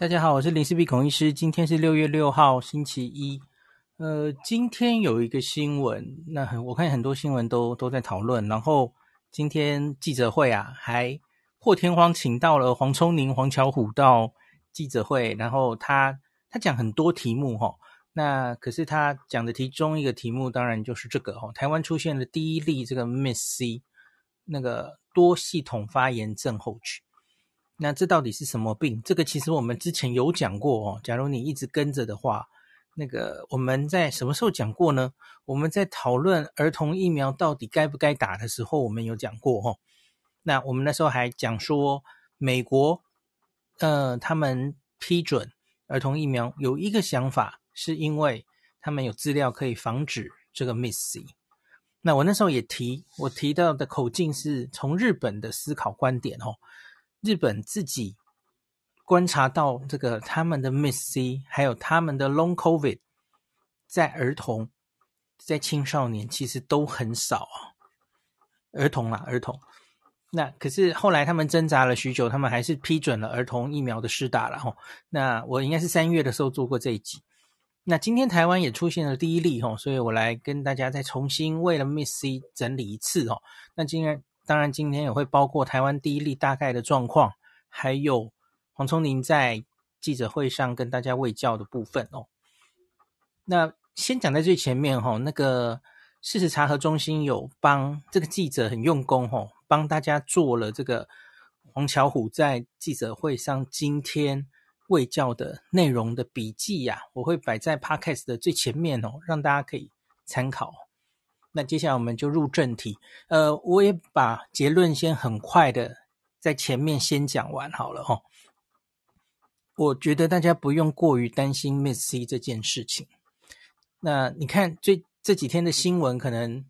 大家好，我是林氏璧孔医师。今天是六月六号，星期一。呃，今天有一个新闻，那很我看很多新闻都都在讨论。然后今天记者会啊，还破天荒请到了黄聪宁、黄巧虎到记者会，然后他他讲很多题目哈。那可是他讲的其中一个题目，当然就是这个哈，台湾出现了第一例这个 Miss C 那个多系统发炎症候群。那这到底是什么病？这个其实我们之前有讲过哦。假如你一直跟着的话，那个我们在什么时候讲过呢？我们在讨论儿童疫苗到底该不该打的时候，我们有讲过哦。那我们那时候还讲说，美国呃，他们批准儿童疫苗有一个想法，是因为他们有资料可以防止这个 MIS-C。那我那时候也提，我提到的口径是从日本的思考观点哦。日本自己观察到这个他们的 Miss C 还有他们的 Long COVID，在儿童、在青少年其实都很少啊。儿童啊，儿童。那可是后来他们挣扎了许久，他们还是批准了儿童疫苗的施打了吼。那我应该是三月的时候做过这一集。那今天台湾也出现了第一例吼，所以我来跟大家再重新为了 MIS-C 整理一次哦。那今天。当然，今天也会包括台湾第一例大概的状况，还有黄聪宁在记者会上跟大家卫教的部分哦。那先讲在最前面哈、哦，那个事实查核中心有帮这个记者很用功哈、哦，帮大家做了这个黄巧虎在记者会上今天卫教的内容的笔记呀、啊，我会摆在 Podcast 的最前面哦，让大家可以参考。那接下来我们就入正题，呃，我也把结论先很快的在前面先讲完好了齁。我觉得大家不用过于担心 Miss C 这件事情。那你看最这几天的新闻，可能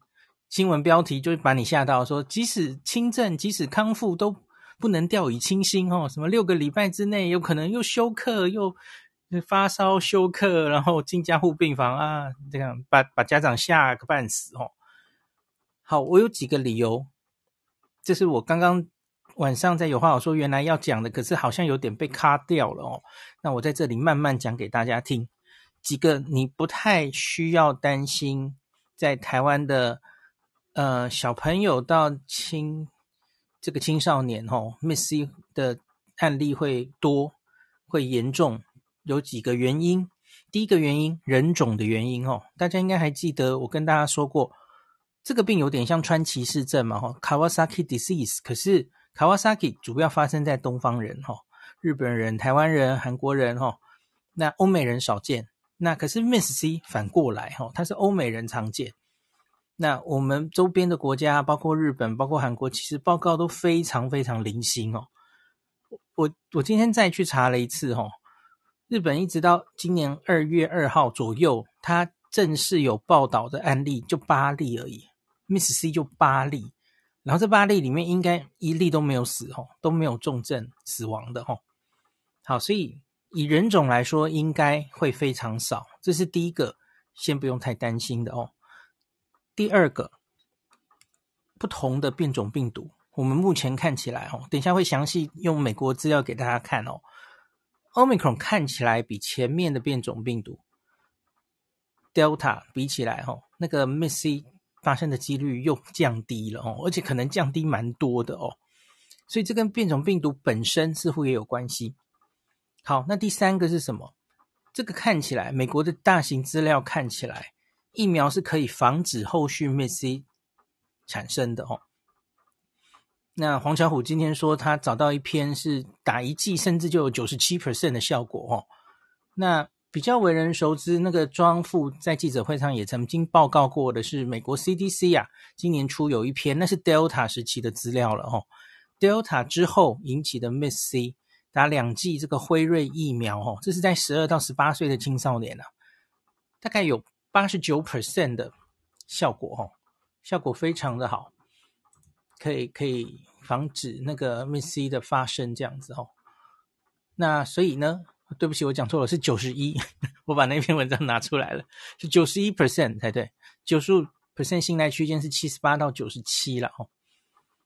新闻标题就会把你吓到，说即使轻症、即使康复都不能掉以轻心哦，什么六个礼拜之内有可能又休克又。发烧休克，然后进加护病房啊，这样把把家长吓个半死哦。好，我有几个理由，这是我刚刚晚上在有话好说原来要讲的，可是好像有点被卡掉了哦。那我在这里慢慢讲给大家听，几个你不太需要担心，在台湾的呃小朋友到青这个青少年哦，MIS-C 的案例会多，会严重。有几个原因，第一个原因，人种的原因哦，大家应该还记得我跟大家说过，这个病有点像川崎氏症嘛，哈，Kawasaki disease，可是 Kawasaki 主要发生在东方人，哈，日本人、台湾人、韩国人，哈，那欧美人少见，那可是 Miss C 反过来，哈，它是欧美人常见，那我们周边的国家，包括日本、包括韩国，其实报告都非常非常零星哦，我我今天再去查了一次，哈。日本一直到今年二月二号左右，它正式有报道的案例就八例而已，Miss C 就八例，然后这八例里面应该一例都没有死吼，都没有重症死亡的吼。好，所以以人种来说，应该会非常少，这是第一个，先不用太担心的哦。第二个，不同的变种病毒，我们目前看起来哦，等一下会详细用美国资料给大家看哦。Omicron 看起来比前面的变种病毒 Delta 比起来，吼，那个 MIS-C 发生的几率又降低了哦，而且可能降低蛮多的哦，所以这跟变种病毒本身似乎也有关系。好，那第三个是什么？这个看起来美国的大型资料看起来，疫苗是可以防止后续 MIS-C 产生的哦。那黄巧虎今天说，他找到一篇是打一剂甚至就有九十七 percent 的效果哦。那比较为人熟知，那个庄副在记者会上也曾经报告过的是美国 CDC 啊，今年初有一篇，那是 Delta 时期的资料了哦。Delta 之后引起的 MIS-C 打两剂这个辉瑞疫苗哦，这是在十二到十八岁的青少年啊，大概有八十九 percent 的效果哦，效果非常的好，可以可以。防止那个 MIS-C 的发生，这样子哦。那所以呢，对不起，我讲错了，是九十一。我把那篇文章拿出来了，是九十一 percent 才对，九十五 percent 信赖区间是七十八到九十七了哦。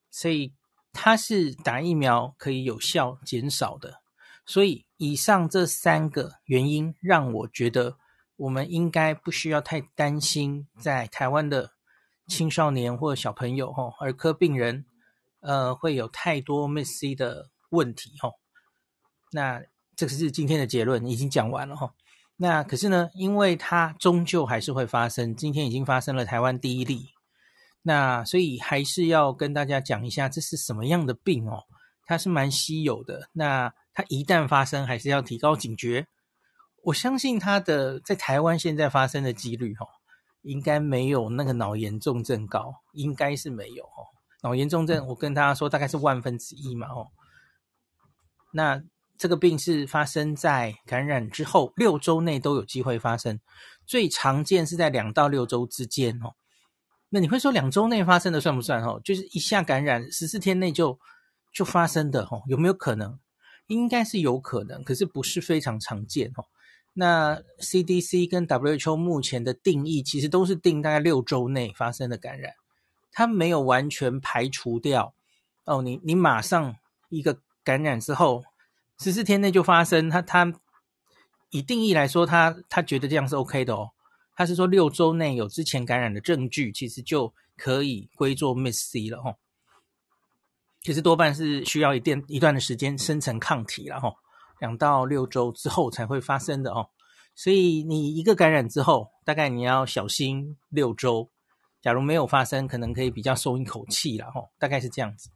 所以它是打疫苗可以有效减少的。所以以上这三个原因让我觉得，我们应该不需要太担心，在台湾的青少年或小朋友哈，儿科病人，呃，会有太多 MIS-C 的问题哈。那这个是今天的结论，已经讲完了哈。那可是呢，因为它终究还是会发生，今天已经发生了台湾第一例，那所以还是要跟大家讲一下，这是什么样的病哦？它是蛮稀有的，那它一旦发生，还是要提高警觉。我相信它的在台湾现在发生的几率哦，应该没有那个脑炎重症高，应该是没有哦。脑炎重症，我跟大家说，大概是万分之一嘛哦。那这个病是发生在感染之后六周内都有机会发生，最常见是在两到六周之间哦。那你会说两周内发生的算不算哦？就是一下感染十四天内就就发生的哦，有没有可能？应该是有可能，可是不是非常常见哦。那 CDC 跟 WHO 目前的定义其实都是定大概六周内发生的感染，它没有完全排除掉哦。你你马上一个感染之后十四天内就发生，他他以定义来说，他他觉得这样是 OK 的哦。他是说六周内有之前感染的证据，其实就可以归作 Miss C 了哦。其实多半是需要一段一段的时间生成抗体了哈。两到六周之后才会发生的哦，所以你一个感染之后，大概你要小心六周。假如没有发生，可能可以比较松一口气了哈，大概是这样子。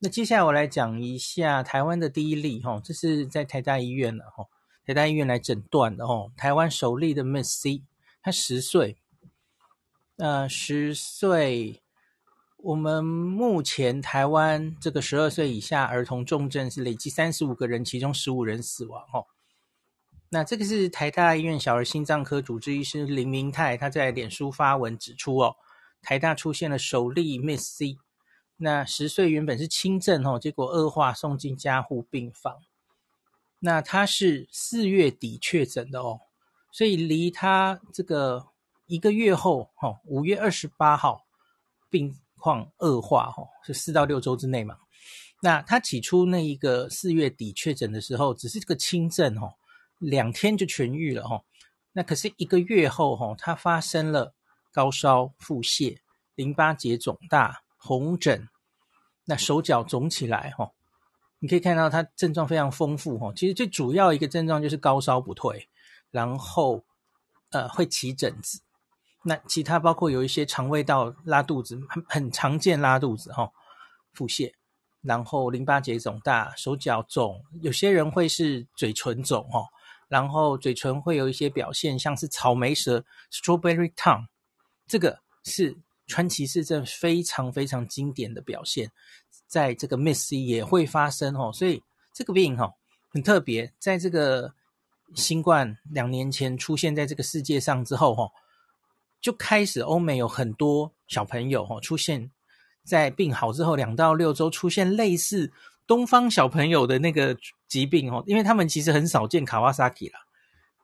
那接下来我来讲一下台湾的第一例哈，这是在台大医院了哈，台大医院来诊断的哦，台湾首例的 MIS-C，他十岁，呃，十岁。我们目前台湾这个十二岁以下儿童重症是累计三十五个人，其中十五人死亡。哦，那这个是台大医院小儿心脏科主治医师林明泰他在脸书发文指出，哦，台大出现了首例 Miss C 那十岁原本是轻症，哦，结果恶化送进加护病房。那他是四月底确诊的哦，所以离他这个一个月后，哦，五月二十八号病。况恶化，哈，是四到六周之内嘛？那他起初那一个四月底确诊的时候，只是这个轻症，哈，两天就痊愈了，哈。那可是一个月后，哈，他发生了高烧、腹泻、淋巴结肿大、红疹，那手脚肿起来，哈。你可以看到他症状非常丰富，哈。其实最主要一个症状就是高烧不退，然后呃会起疹子。那其他包括有一些肠胃道拉肚子，很很常见拉肚子哈、哦，腹泻，然后淋巴结肿大，手脚肿，有些人会是嘴唇肿哈、然后嘴唇会有一些表现，像是草莓舌 （strawberry tongue），这个是川崎氏症非常非常经典的表现，在这个 MIS-C 也会发生哦，所以这个病哈、很特别，在这个新冠两年前出现在这个世界上之后哈、就开始，欧美有很多小朋友哦，出现在病好之后两到六周出现类似东方小朋友的那个疾病哦，因为他们其实很少见卡瓦萨基啦，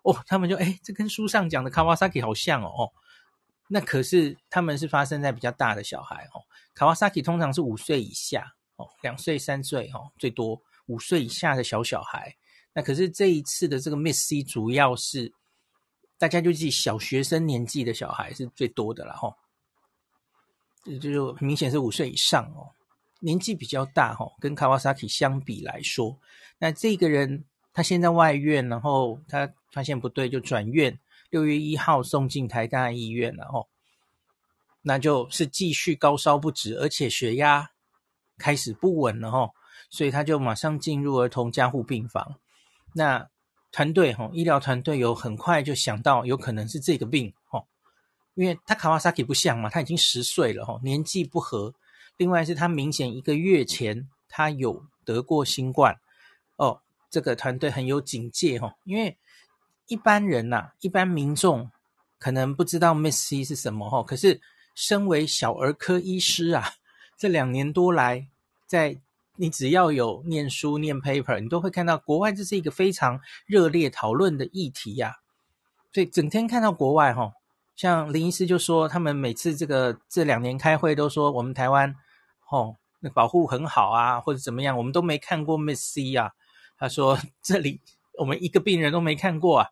哦，他们就哎，这跟书上讲的卡瓦萨基好像哦哦，那可是他们是发生在比较大的小孩哦，卡瓦萨基通常是五岁以下哦，两岁三岁哦，最多五岁以下的小小孩，那可是这一次的这个 Miss C 主要是。大家就记小学生年纪的小孩是最多的了哈，这就明显是五岁以上哦，年纪比较大哈，跟 Kawasaki 相比来说，那这个人他现在外院，然后他发现不对就转院，六月一号送进台大医院了哈，那就是继续高烧不止，而且血压开始不稳了哈，所以他就马上进入儿童加护病房，那。团队哈，医疗团队有很快就想到有可能是这个病哈，因为他卡瓦萨基不像嘛，他已经十岁了哈，年纪不合。另外是他明显一个月前他有得过新冠哦，这个团队很有警戒哈，因为一般人呐，一般民众可能不知道 MIS-C 是什么哈，可是身为小儿科医师啊，这两年多来在。你只要有念书念 paper，你都会看到国外这是一个非常热烈讨论的议题呀、啊。所以整天看到国外哈，像林医师就说，他们每次这个这两年开会都说我们台湾哦，那保护很好啊，或者怎么样，我们都没看过 Miss C 啊。他说这里我们一个病人都没看过啊。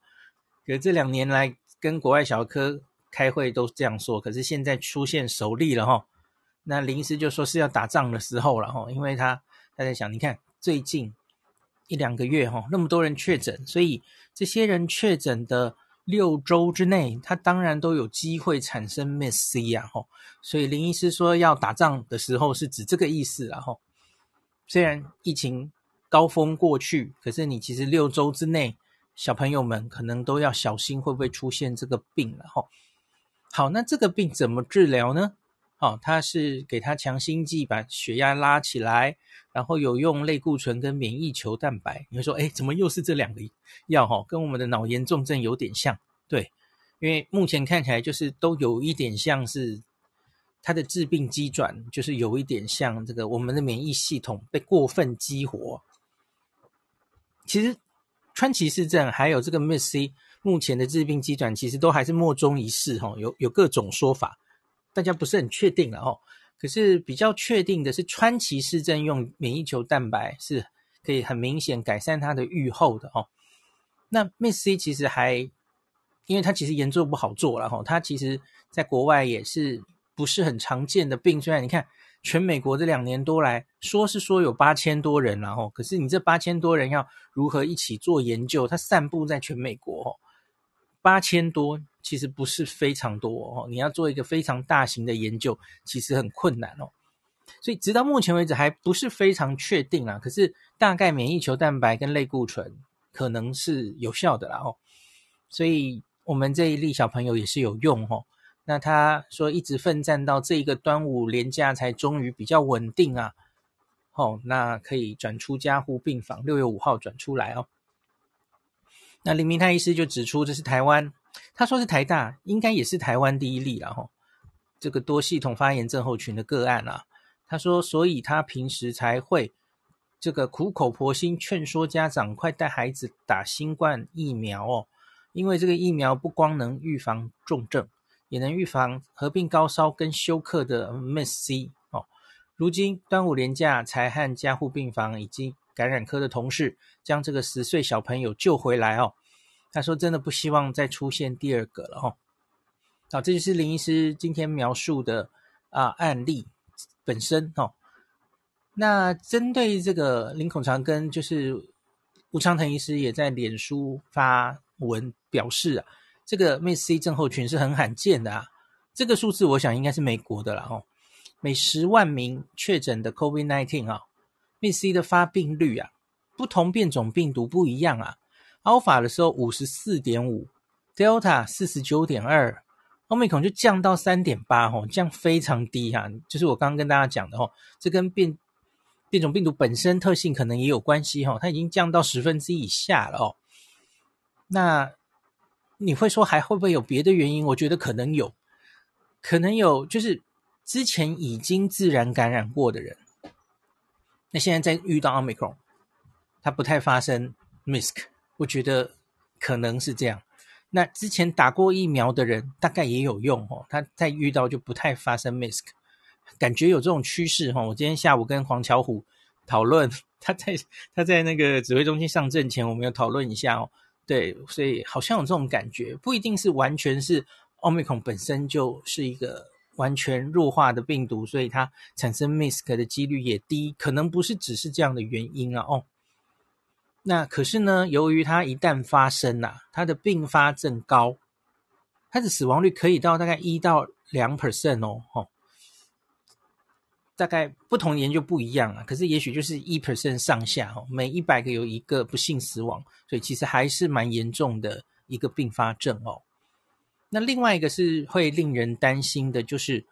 可是这两年来跟国外小科开会都这样说，可是现在出现首例了哈。那林医师就说是要打仗的时候了哈，因为他他在想，你看最近一两个月哈，那么多人确诊，所以这些人确诊的六周之内，他当然都有机会产生 Miss C 呀哈。所以林医师说要打仗的时候是指这个意思了哈。虽然疫情高峰过去，可是你其实六周之内，小朋友们可能都要小心会不会出现这个病了哈。好，那这个病怎么治疗呢？哦，他是给他强心剂，把血压拉起来，然后有用类固醇跟免疫球蛋白。你会说，哎，怎么又是这两个药？哈，跟我们的脑炎重症有点像。对，因为目前看起来就是都有一点像是它的致病机转，就是有一点像这个我们的免疫系统被过分激活。其实川崎氏症还有这个 MIS-C 目前的致病机转，其实都还是莫衷一是。哈，有有各种说法。大家不是很确定了哦，可是比较确定的是，川崎氏症用免疫球蛋白是可以很明显改善它的预后的哦。那 Miss C 其实还，因为它其实研究不好做了哈，它其实在国外也是不是很常见的病。虽然你看全美国这两年多来说是说有八千多人然后，可是你这八千多人要如何一起做研究？它散布在全美国哦，八千多。其实不是非常多哦，你要做一个非常大型的研究，其实很困难哦。所以直到目前为止还不是非常确定啦。可是大概免疫球蛋白跟类固醇可能是有效的啦哦。所以我们这一例小朋友也是有用哦。那他说一直奋战到这一个端午连假才终于比较稳定啊。哦，那可以转出加护病房，六月五号转出来哦。那林明泰医师就指出，这是台湾。他说是台大，应该也是台湾第一例了哈。这个多系统发炎症候群的个案啊，他说，所以他平时才会这个苦口婆心劝说家长快带孩子打新冠疫苗哦，因为这个疫苗不光能预防重症，也能预防合并高烧跟休克的 MIS-C 哦。如今端午连假才和加护病房已经感染科的同事将这个十岁小朋友救回来哦。他说：“真的不希望再出现第二个了哦。”好，这就是林医师今天描述的啊案例本身哦。那针对这个林孔长庚，就是吴昌腾医师也在脸书发文表示啊，这个 Miss C 症候群是很罕见的啊。这个数字我想应该是美国的了哦。每十万名确诊的 COVID-19 啊 B.C. 的发病率啊，不同变种病毒不一样啊。Alpha 的时候五十四点五，Delta 四十九点二，Omicron 就降到三点八，吼，降非常低哈。就是我刚刚跟大家讲的，吼，这跟变变种病毒本身特性可能也有关系，哈，它已经降到十分之以下了，哦。那你会说还会不会有别的原因？我觉得可能有，可能有，就是之前已经自然感染过的人，那现在再遇到 Omicron，它不太发生 MISC。我觉得可能是这样。那之前打过疫苗的人大概也有用哦，他再遇到就不太发生 MIS-C，感觉有这种趋势哈。我今天下午跟黄巧虎讨论，他在他在那个指挥中心上阵前，我们有讨论一下哦。对，所以好像有这种感觉，不一定是完全是 Omicron 本身就是一个完全弱化的病毒，所以它产生 MIS-C 的几率也低，可能不是只是这样的原因啊哦。那可是呢，由于它一旦发生呐、啊，它的并发症高，它的死亡率可以到大概一到两 percent 哦，吼，大概不同研究不一样啊，可是也许就是一 percent 上下哦，每一百个有一个不幸死亡，所以其实还是蛮严重的一个并发症哦。那另外一个是会令人担心的，就是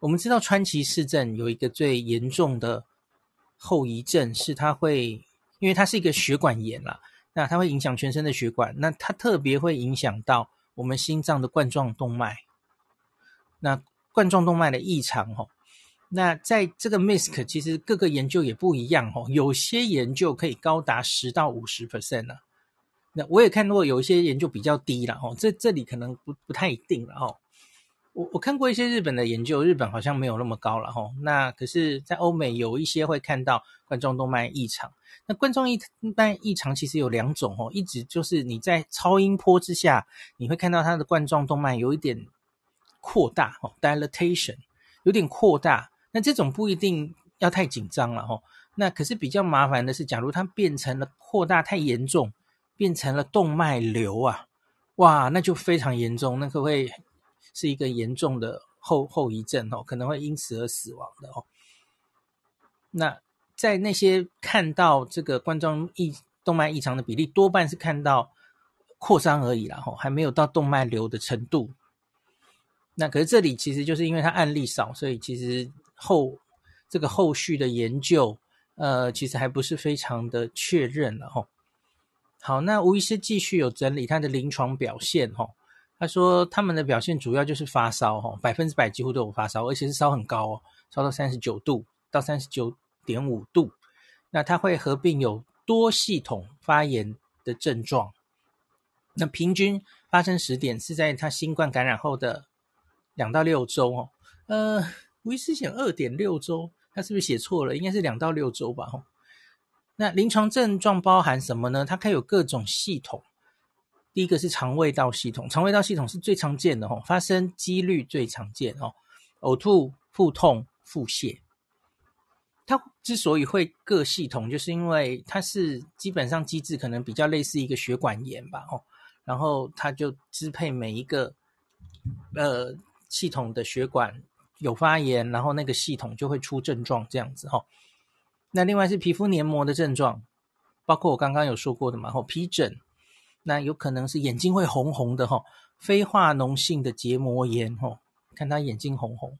我们知道川崎氏症有一个最严重的后遗症是它会。因为它是一个血管炎啦，那它会影响全身的血管，那它特别会影响到我们心脏的冠状动脉。那冠状动脉的异常吼，那在这个 MIS-C 其实各个研究也不一样吼，有些研究可以高达十到五十 percent 呢。那我也看过有一些研究比较低了吼，这这里可能不不太一定了吼。我我看过一些日本的研究，日本好像没有那么高了吼。那可是，在欧美有一些会看到冠状动脉异常。那冠状异脉异常其实有两种哦，一直就是你在超音波之下，你会看到它的冠状动脉有一点扩大哦，dilatation 有点扩大。那这种不一定要太紧张了吼。那可是比较麻烦的是，假如它变成了扩大太严重，变成了动脉瘤啊，哇，那就非常严重，那可会。是一个严重的后后遗症哦，可能会因此而死亡的哦。那在那些看到这个冠状异动脉异常的比例，多半是看到扩张而已啦，吼，还没有到动脉瘤的程度。那可是这里其实就是因为它案例少，所以其实后这个后续的研究，呃，其实还不是非常的确认了吼。好，那吴医师继续有整理他的临床表现吼。他说，他们的表现主要就是发烧，哈，百分之百几乎都有发烧，而且是烧很高哦，烧到三十九度到三十九点五度。那他会合并有多系统发炎的症状。那平均发生时点是在他新冠感染后的两到六周哦。呃，吴医师写二点六周，他是不是写错了？应该是两到六周吧？哈。那临床症状包含什么呢？它可以有各种系统。第一个是肠胃道系统，肠胃道系统是最常见的哦，发生几率最常见哦，呕吐、腹痛、腹泻。它之所以会各系统，就是因为它是基本上机制可能比较类似一个血管炎吧哦，然后它就支配每一个呃系统的血管有发炎，然后那个系统就会出症状这样子哦。那另外是皮肤黏膜的症状，包括我刚刚有说过的嘛，哦，皮疹。那有可能是眼睛会红红的哈，非化脓性的结膜炎哈，看他眼睛红红，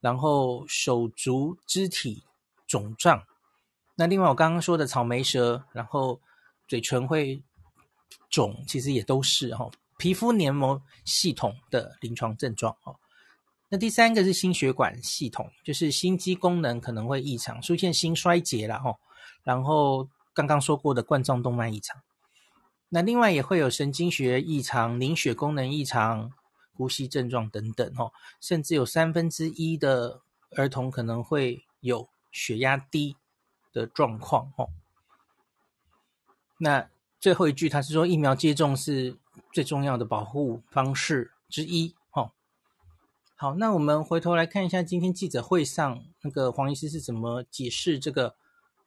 然后手足肢体肿胀。那另外我刚刚说的草莓舌，然后嘴唇会肿，其实也都是哈皮肤黏膜系统的临床症状哈。那第三个是心血管系统，就是心肌功能可能会异常，出现心衰竭了哈。然后刚刚说过的冠状动脉异常。那另外也会有神经学异常、凝血功能异常、呼吸症状等等哦，甚至有三分之一的儿童可能会有血压低的状况哦。那最后一句他是说，疫苗接种是最重要的保护方式之一。好，那我们回头来看一下今天记者会上那个黄医师是怎么解释这个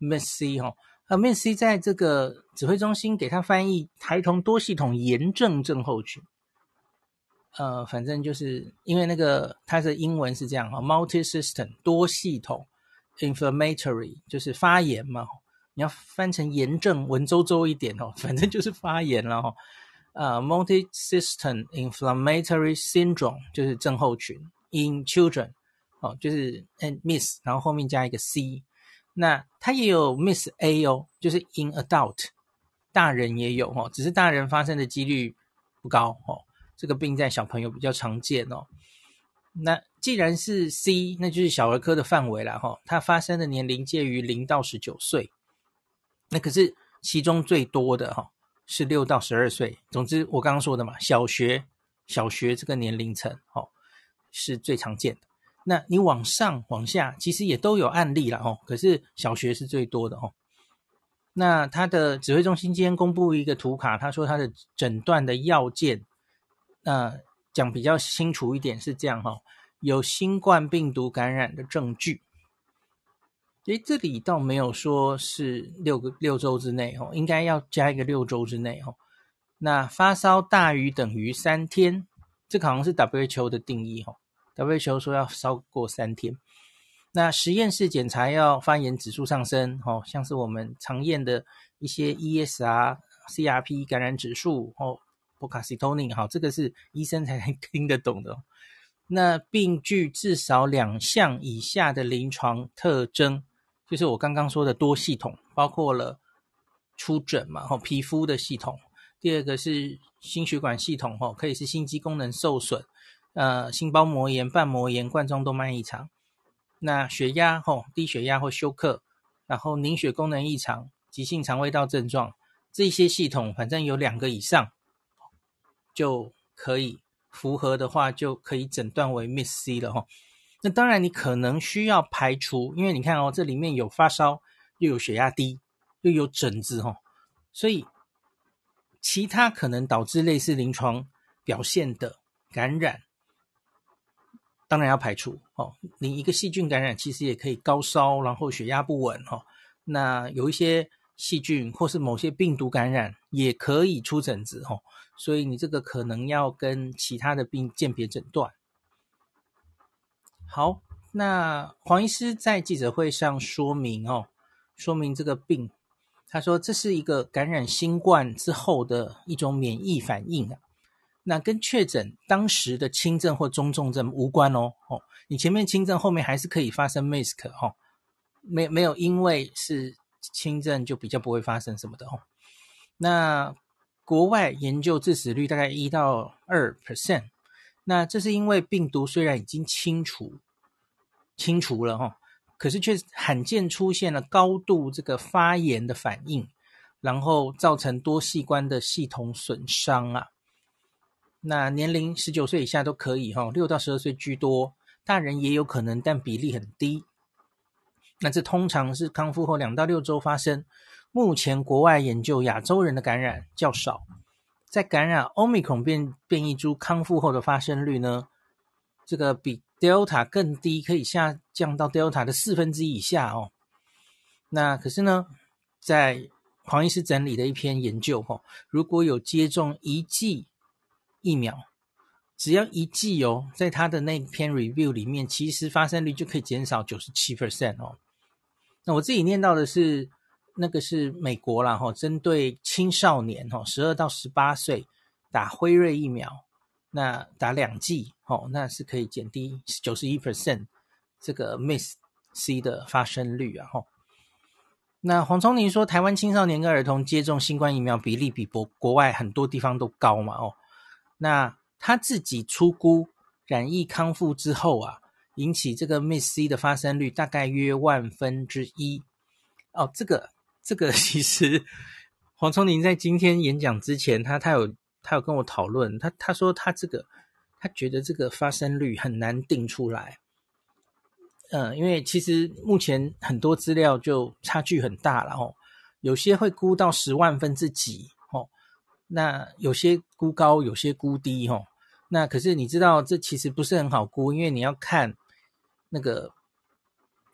MIS-C 哦。啊，MIS-C 在这个指挥中心给他翻译孩童多系统炎症症候群。呃，反正就是因为那个它的英文是这样哈，multi-system 多系统，inflammatory 就是发炎嘛。你要翻成炎症，文绉绉一点哦，反正就是发炎了哈。呃，multi-system inflammatory syndrome 就是症候群，in children 哦，就是 and miss，然后后面加一个 C。那它也有 MIS-A 哦，就是 in adult，大人也有哦，只是大人发生的几率不高哦。这个病在小朋友比较常见哦。那既然是 C，那就是小儿科的范围了哈。它发生的年龄介于零到十九岁，那可是其中最多的哈是六到十二岁。总之我刚刚说的嘛，小学小学这个年龄层哦是最常见的。那你往上往下，其实也都有案例了哦。可是小学是最多的哦。那他的指挥中心今天公布一个图卡，他说他的诊断的要件，那讲比较清楚一点是这样哈，有新冠病毒感染的证据。诶，这里倒没有说是六个六周之内哦，应该要加一个六周之内哦。那发烧大于等于三天，这个好像是 WHO 的定义哈。WHO 说要烧过三天，那实验室检查要发炎指数上升，哦，像是我们常验的一些 ESR、CRP 感染指数，哦，波卡西托尼，好，这个是医生才能 听得懂的。那病具至少两项以下的临床特征，就是我刚刚说的多系统，包括了出疹嘛，哦，皮肤的系统。第二个是心血管系统，哦，可以是心肌功能受损。呃，心包膜炎、瓣膜炎、冠状动脉异常，那血压吼、低血压或休克，然后凝血功能异常、急性肠胃道症状，这些系统反正有两个以上，就可以符合的话，就可以诊断为 Miss C 了哈。那当然，你可能需要排除，因为你看哦，这里面有发烧，又有血压低，又有疹子哈，所以其他可能导致类似临床表现的感染，当然要排除哦。你一个细菌感染，其实也可以高烧，然后血压不稳哈。那有一些细菌或是某些病毒感染，也可以出疹子哈。所以你这个可能要跟其他的病鉴别诊断。好，那黄医师在记者会上说明哦，说明这个病，他说这是一个感染新冠之后的一种免疫反应啊，那跟确诊当时的轻症或中重症无关哦。哦，你前面轻症后面还是可以发生 MIS-C 哦，没没有因为是轻症就比较不会发生什么的哦。那国外研究致死率大概一到二 percent。那这是因为病毒虽然已经清除清除了哈，可是却罕见出现了高度这个发炎的反应，然后造成多器官的系统损伤啊。那年龄十九岁以下都可以哈，六到十二岁居多，大人也有可能，但比例很低。那这通常是康复后两到六周发生。目前国外研究亚洲人的感染较少。在感染 Omicron 变变异株康复后的发生率呢，这个比 Delta 更低，可以下降到 Delta 的四分之以下哦。那可是呢，在黄医师整理的一篇研究哦，如果有接种一剂疫苗，只要一剂哦，在他的那篇 review 里面，其实发生率就可以减少九十七 percent 哦。那我自己念到的是。那个是美国啦，哈，针对青少年，哈，十二到十八岁打辉瑞疫苗，那打两剂，哦，那是可以减低九十一 percent 这个 Miss C 的发生率啊，哈。那黄瑽宁说，台湾青少年跟儿童接种新冠疫苗比例比国国外很多地方都高嘛，哦，那他自己初估染疫康复之后啊，引起这个 Miss C 的发生率大概约万分之一，哦，这个。这个其实黄瑽宁在今天演讲之前，他他有他有跟我讨论，他他说他这个他觉得这个发生率很难定出来，嗯，因为其实目前很多资料就差距很大了哦，有些会估到十万分之几哦，那有些估高，有些估低哦，那可是你知道这其实不是很好估，因为你要看那个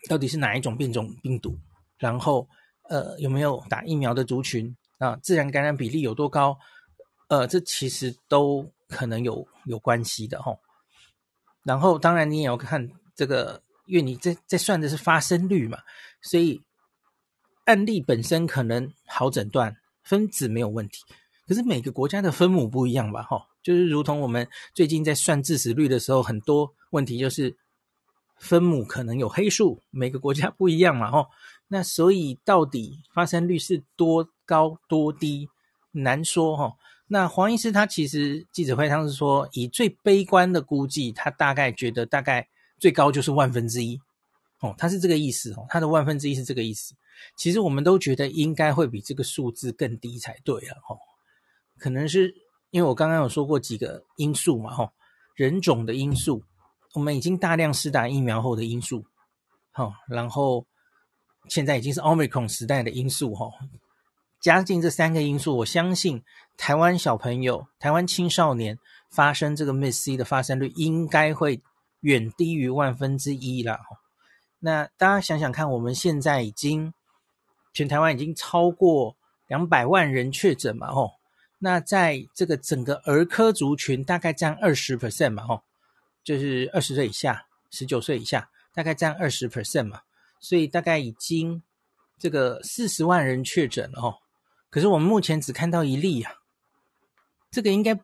到底是哪一种变种病毒，然后。呃，有没有打疫苗的族群啊？自然感染比例有多高？呃，这其实都可能有有关系的吼。然后，当然你也要看这个，因为你在在算的是发生率嘛，所以案例本身可能好诊断，分子没有问题。可是每个国家的分母不一样吧？吼，就是如同我们最近在算致死率的时候，很多问题就是分母可能有黑数，每个国家不一样嘛，吼。那所以到底发生率是多高多低，难说哈。那黄医师他其实记者会上是说，以最悲观的估计，他大概觉得大概最高就是万分之一哦，他是这个意思哦，他的万分之一是这个意思。其实我们都觉得应该会比这个数字更低才对了哈。可能是因为我刚刚有说过几个因素嘛哈，人种的因素，我们已经大量施打疫苗后的因素，好，然后。现在已经是 Omicron 时代的因素哈，加进这三个因素，我相信台湾小朋友、台湾青少年发生这个 MIS-C 的发生率应该会远低于万分之一了。那大家想想看，我们现在已经全台湾已经超过两百万人确诊嘛，吼，那在这个整个儿科族群大概占二十 percent 嘛，吼，就是二十岁以下、十九岁以下，大概占二十 percent 嘛。所以大概已经这个四十万人确诊了哦，可是我们目前只看到一例啊，这个应该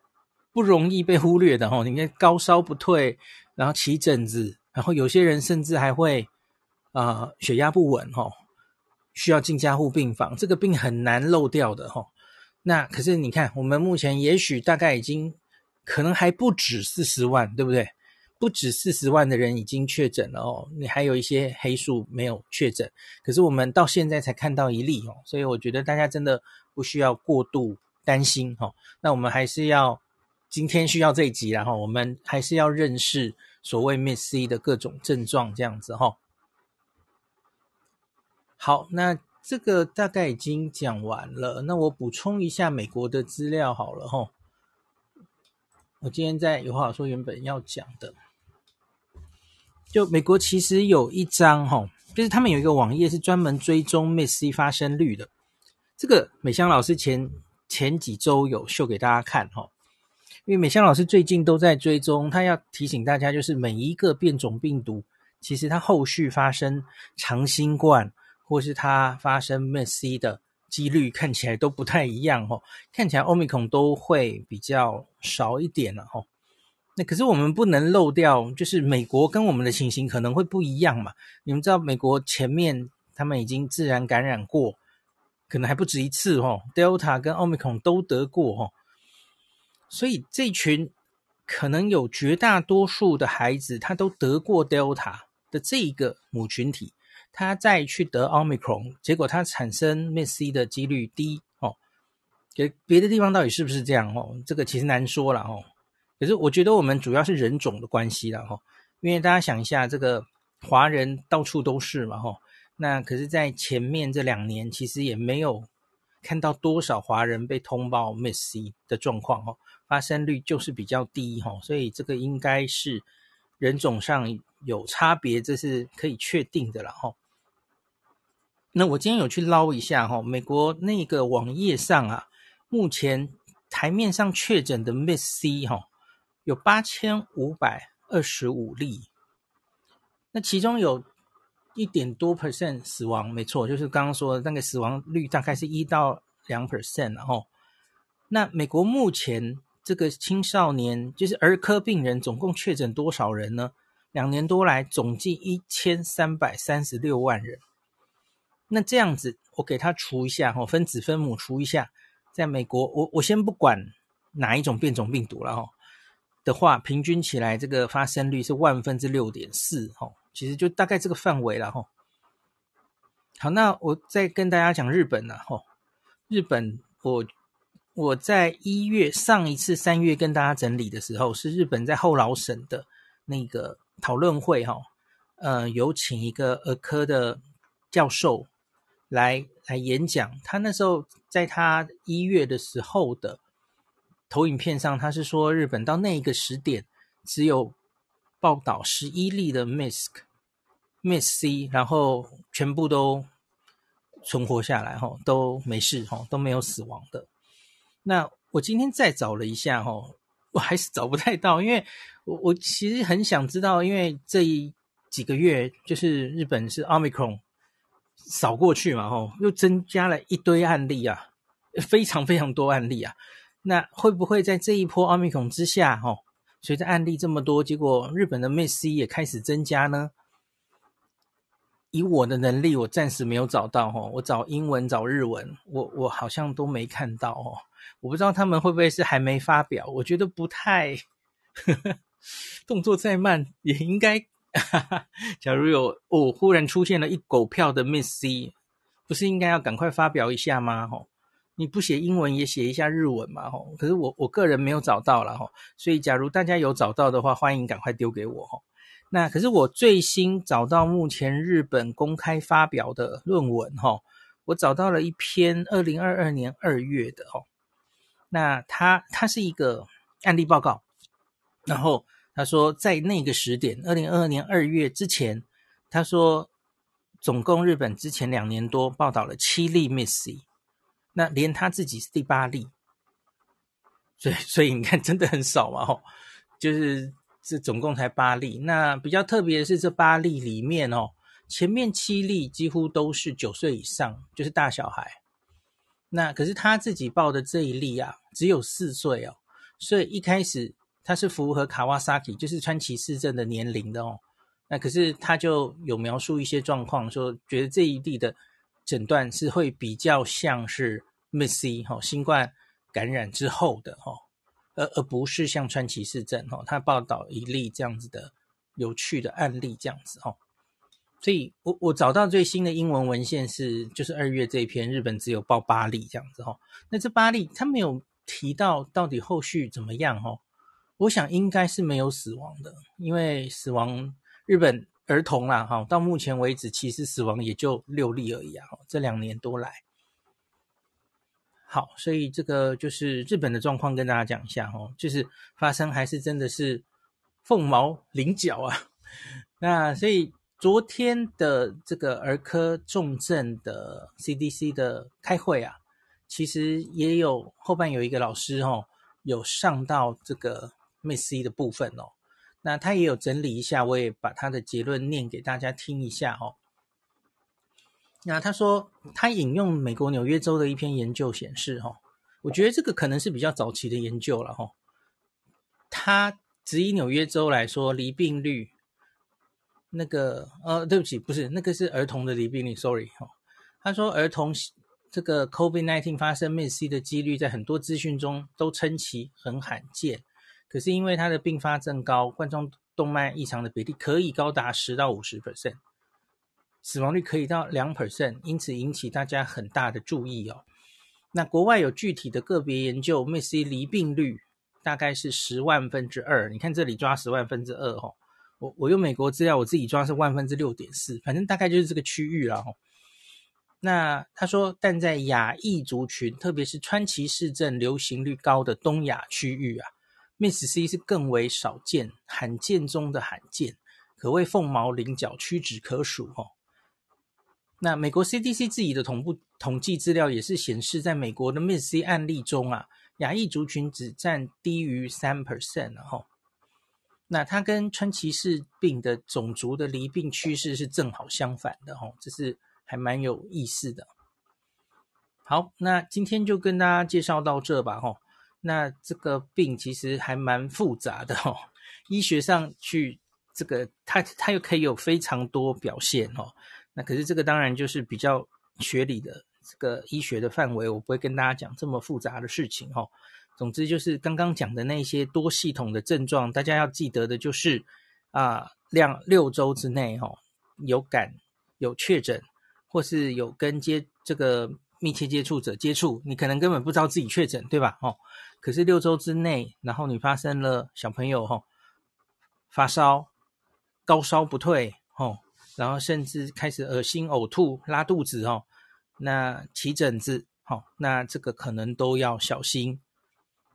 不容易被忽略的哦。你看高烧不退，然后起疹子，然后有些人甚至还会啊、血压不稳哦，需要进加护病房，这个病很难漏掉的哦。那可是你看，我们目前也许大概已经可能还不止四十万，对不对？不止四十万的人已经确诊了哦，你还有一些黑数没有确诊，可是我们到现在才看到一例哦，所以我觉得大家真的不需要过度担心哦。那我们还是要今天需要这一集，然后我们还是要认识所谓 Miss C 的各种症状，这样子哈。好，那这个大概已经讲完了，那我补充一下美国的资料好了哈。我今天在有话说原本要讲的，就美国其实有一张哈，就是他们有一个网页是专门追踪 MIS-C 发生率的。这个美香老师前前几周有秀给大家看哈，因为美香老师最近都在追踪，他要提醒大家，就是每一个变种病毒，其实它后续发生长新冠。或是它发生 MIS-C 的几率看起来都不太一样哦，看起来 Omicron 都会比较少一点了哦。那可是我们不能漏掉，就是美国跟我们的情形可能会不一样嘛。你们知道美国前面他们已经自然感染过，可能还不止一次哦，Delta 跟 Omicron 都得过哦。所以这群可能有绝大多数的孩子他都得过 Delta 的这一个母群体。他再去得奥密克戎，结果他产生 MIS-C 的几率低哦。给别的地方到底是不是这样哦？这个其实难说了哦。可是我觉得我们主要是人种的关系了哈，因为大家想一下，这个华人到处都是嘛哈。那可是，在前面这两年，其实也没有看到多少华人被通报 Miss C 的状况哦，发生率就是比较低哈。所以这个应该是人种上有差别，这是可以确定的了哈。那我今天有去捞一下哈，美国那个网页上啊，目前台面上确诊的 Miss C 哈，有八千五百二十五例，那其中有一点多 percent 死亡，没错，就是刚刚说的那个死亡率大概是一到两 percent 然后，那美国目前这个青少年就是儿科病人总共确诊多少人呢？两年多来总计一千三百三十六万人。那这样子，我给他除一下哈，分子分母除一下，在美国，我我先不管哪一种变种病毒了哈的话，平均起来这个发生率是万分之六点四哈，其实就大概这个范围了哈。好，那我再跟大家讲日本了哈，日本我我在一月上一次三月跟大家整理的时候，是日本在后老省的那个讨论会哈，呃，有请一个儿科的教授。来来演讲，他那时候在他一月的时候的投影片上，他是说日本到那一个时点只有报道十一例的 MIS MIS-C，然后全部都存活下来，哈，都没事，哈，都没有死亡的。那我今天再找了一下，哈，我还是找不太到，因为我我其实很想知道，因为这一几个月就是日本是 Omicron。扫过去嘛，吼，又增加了一堆案例啊，非常非常多案例啊。那会不会在这一波奥密克戎之下，吼，随着案例这么多，结果日本的 miss C 也开始增加呢？以我的能力，我暂时没有找到，吼，我找英文、找日文，我我好像都没看到，哦。我不知道他们会不会是还没发表，我觉得不太，呵呵，动作再慢也应该。哈哈，假如有哦，忽然出现了一狗票的 miss C，不是应该要赶快发表一下吗？吼，你不写英文也写一下日文嘛？吼，可是我我个人没有找到了吼，所以假如大家有找到的话，欢迎赶快丢给我吼。那可是我最新找到目前日本公开发表的论文吼，我找到了一篇二零二二年二月的吼，那它它是一个案例报告，然后。他说，在那个时点，二零二二年二月之前，他说，总共日本之前两年多报道了七例 missy 那连他自己是第八例，所以所以你看，真的很少嘛，吼，就是这总共才八例。那比较特别的是，这八例里面哦，前面七例几乎都是九岁以上，就是大小孩。那可是他自己报的这一例啊，只有四岁哦，所以一开始。他是符合卡瓦萨基，就是川崎氏症的年龄的哦。那可是他就有描述一些状况，说觉得这一例的诊断是会比较像是 MIS-C 哈，新冠感染之后的哈，而而不是像川崎氏症哈。他报道一例这样子的有趣的案例这样子哈。所以我我找到最新的英文文献是，就是二月这一篇，日本只有报八例这样子哈。那这八例他没有提到到底后续怎么样哈。我想应该是没有死亡的，因为死亡日本儿童啦，哈，到目前为止其实死亡也就六例而已啊，这两年多来。好，所以这个就是日本的状况，跟大家讲一下哦，就是发生还是真的是凤毛麟角啊。那所以昨天的这个儿科重症的 CDC 的开会啊，其实也有后半有一个老师哦，有上到这个 MIS-C 的部分哦。那他也有整理一下，我也把他的结论念给大家听一下哦。那他说他引用美国纽约州的一篇研究显示哦，我觉得这个可能是比较早期的研究了哈。他只以纽约州来说，罹病率。那个呃，对不起，不是那个是儿童的罹病率，sorry 哈、他说儿童这个 COVID-19 发生 MIS-C 的几率在很多资讯中都称其很罕见，可是因为它的并发症高，冠状动脉异常的比例可以高达十到五十 percent，死亡率可以到两 percent，因此引起大家很大的注意哦。那国外有具体的个别研究，MIS-C 罹病率大概是十万分之二，你看这里抓十万分之二哈、哦。我我用美国资料，我自己抓是万分之六点四，反正大概就是这个区域了。那他说，但在亚裔族群，特别是川崎氏症流行率高的东亚区域啊 Miss C 是更为少见，罕见中的罕见，可谓凤毛麟角，屈指可数哦。那美国 CDC 自己的同步统计资料也是显示，在美国的 Miss C 案例中啊，亚裔族群只占低于三 percent 哦。那它跟川崎氏病的种族的罹病趋势是正好相反的哦，这是还蛮有意思的。好，那今天就跟大家介绍到这吧哦。那这个病其实还蛮复杂的哦，医学上去这个它它又可以有非常多表现哦。那可是这个当然就是比较学理的这个医学的范围，我不会跟大家讲这么复杂的事情哦。总之就是刚刚讲的那些多系统的症状，大家要记得的就是啊，两六周之内、哦、有感有确诊，或是有跟接这个密切接触者接触，你可能根本不知道自己确诊，对吧？哦，可是六周之内，然后你发生了小朋友吼、哦、发烧、高烧不退哦，然后甚至开始恶心、呕吐、拉肚子哦，那起疹子，好、哦，那这个可能都要小心。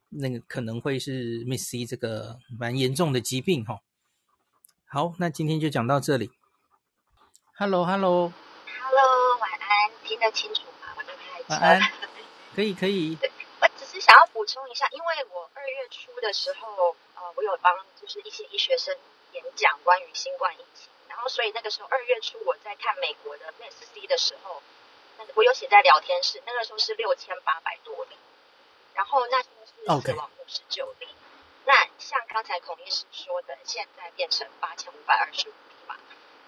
那个可能会是 Miss C 这个蛮严重的疾病哈。好，那今天就讲到这里。Hello，Hello，Hello，晚安，听得清楚吗？我这边晚安，可以可以。想要补充一下，因为我二月初的时候，呃，我有帮就是一些医学生演讲关于新冠疫情，然后所以那个时候二月初我在看美国的 MIS-C 的时候，那我有写在聊天室，那个时候是六千八百多例，然后那。死亡五十九例，那像刚才孔医师说的，现在变成八千五百二十五例嘛，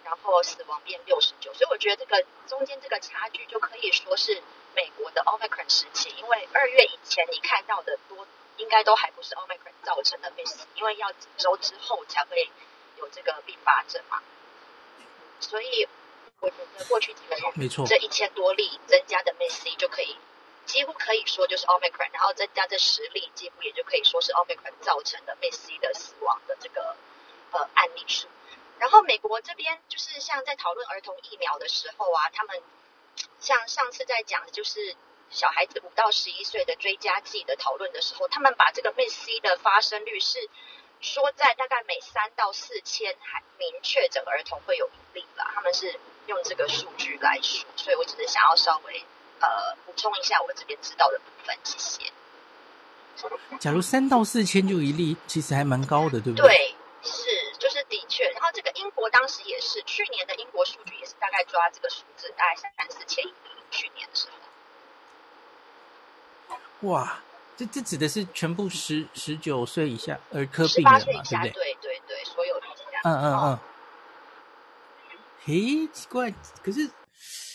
然后死亡变六十九，所以我觉得这个中间这个差距就可以说是美国的 Omicron 时期，因为二月以前你看到的多，应该都还不是 Omicron 造成的 miss，因为要几周之后才会有这个并发症嘛，所以我觉得过去几个月，没错，这一千多例增加的 MIS-C 就可以。几乎可以说就是 Omicron，然后增加这十例，几乎也就可以说是 Omicron 造成的 MIS-C 的死亡的这个呃案例数。然后美国这边就是像在讨论儿童疫苗的时候啊，他们像上次在讲就是小孩子五到十一岁的追加剂的讨论的时候，他们把这个 MIS-C 的发生率是说在大概每三到四千还明确诊儿童会有一例吧，他们是用这个数据来说，所以我只是想要稍微。呃，补充一下我这边知道的部分，谢谢。假如三到四千就一例，其实还蛮高的，对不对？对，是，就是的确。然后这个英国当时也是，去年的英国数据也是大概抓这个数字，大概三四千一例，去年的时候。哇，这这指的是全部十十九岁以下儿科病人嘛，对不对？对对对，所有的。嗯嗯嗯。嘿，奇怪，可是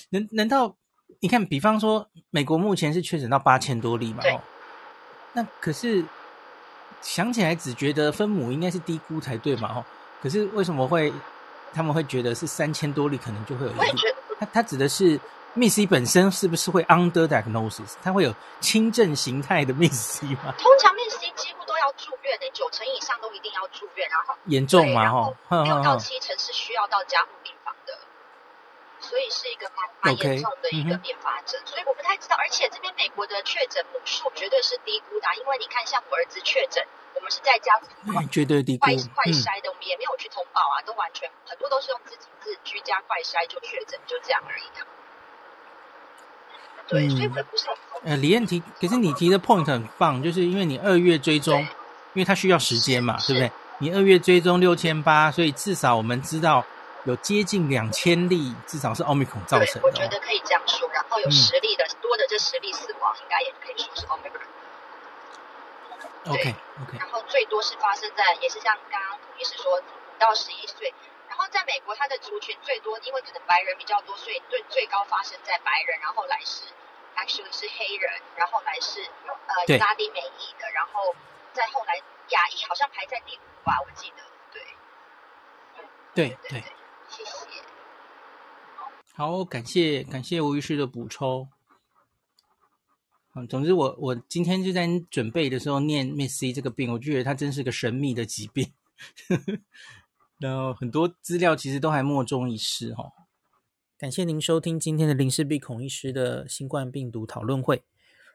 难难道？你看，比方说，美国目前是确诊到八千多例嘛？哦，那可是想起来只觉得分母应该是低估才对嘛？哦，可是为什么会他们会觉得是三千多例可能就会有一例？他他指的是 MIS-C 本身是不是会 under diagnosis？它会有轻症形态的 MIS-C 吗？通常 MIS-C 几乎都要住院的，九成以上都都一定要住院，然后严重嘛，哈，六到七成是需要到加护所以是一个蛮蛮严重的一个并发症。所以我不太知道，而且这边美国的确诊母数绝对是低估的，因为你看，像我儿子确诊，我们是在家绝对低估，快快筛的，我们也没有去通报啊，都完全很多都是用自己自居家快筛就确诊，就这样而已啊。对，所以我不是很。呃，李燕提，可是你提的 point 很棒，就是因为你二月追踪，因为它需要时间嘛，对不对？你二月追踪六千八，所以至少我们知道有接近两千例，至少是奥密克戎造成的。我觉得可以这样说，然后有十例的、嗯、多的这十例死亡，应该也可以说是奥密克戎。OK OK。然后最多是发生在，也是像刚刚涂医师说，五到十一岁。然后在美国，它的族群最多，因为可能白人比较多，所以最最高发生在白人，然后来是 actually 是黑人，然后来是呃拉丁美裔的，然后再后来亚裔好像排在第五吧，我记得。对。对对。好，感谢感谢吴医师的补充。嗯，总之我我今天就在准备的时候念 Miss C 这个病，我就觉得它真是个神秘的疾病。然后很多资料其实都还莫衷一是哈、哦。感谢您收听今天的林氏璧孔医师的新冠病毒讨论会。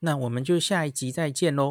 那我们就下一集再见喽。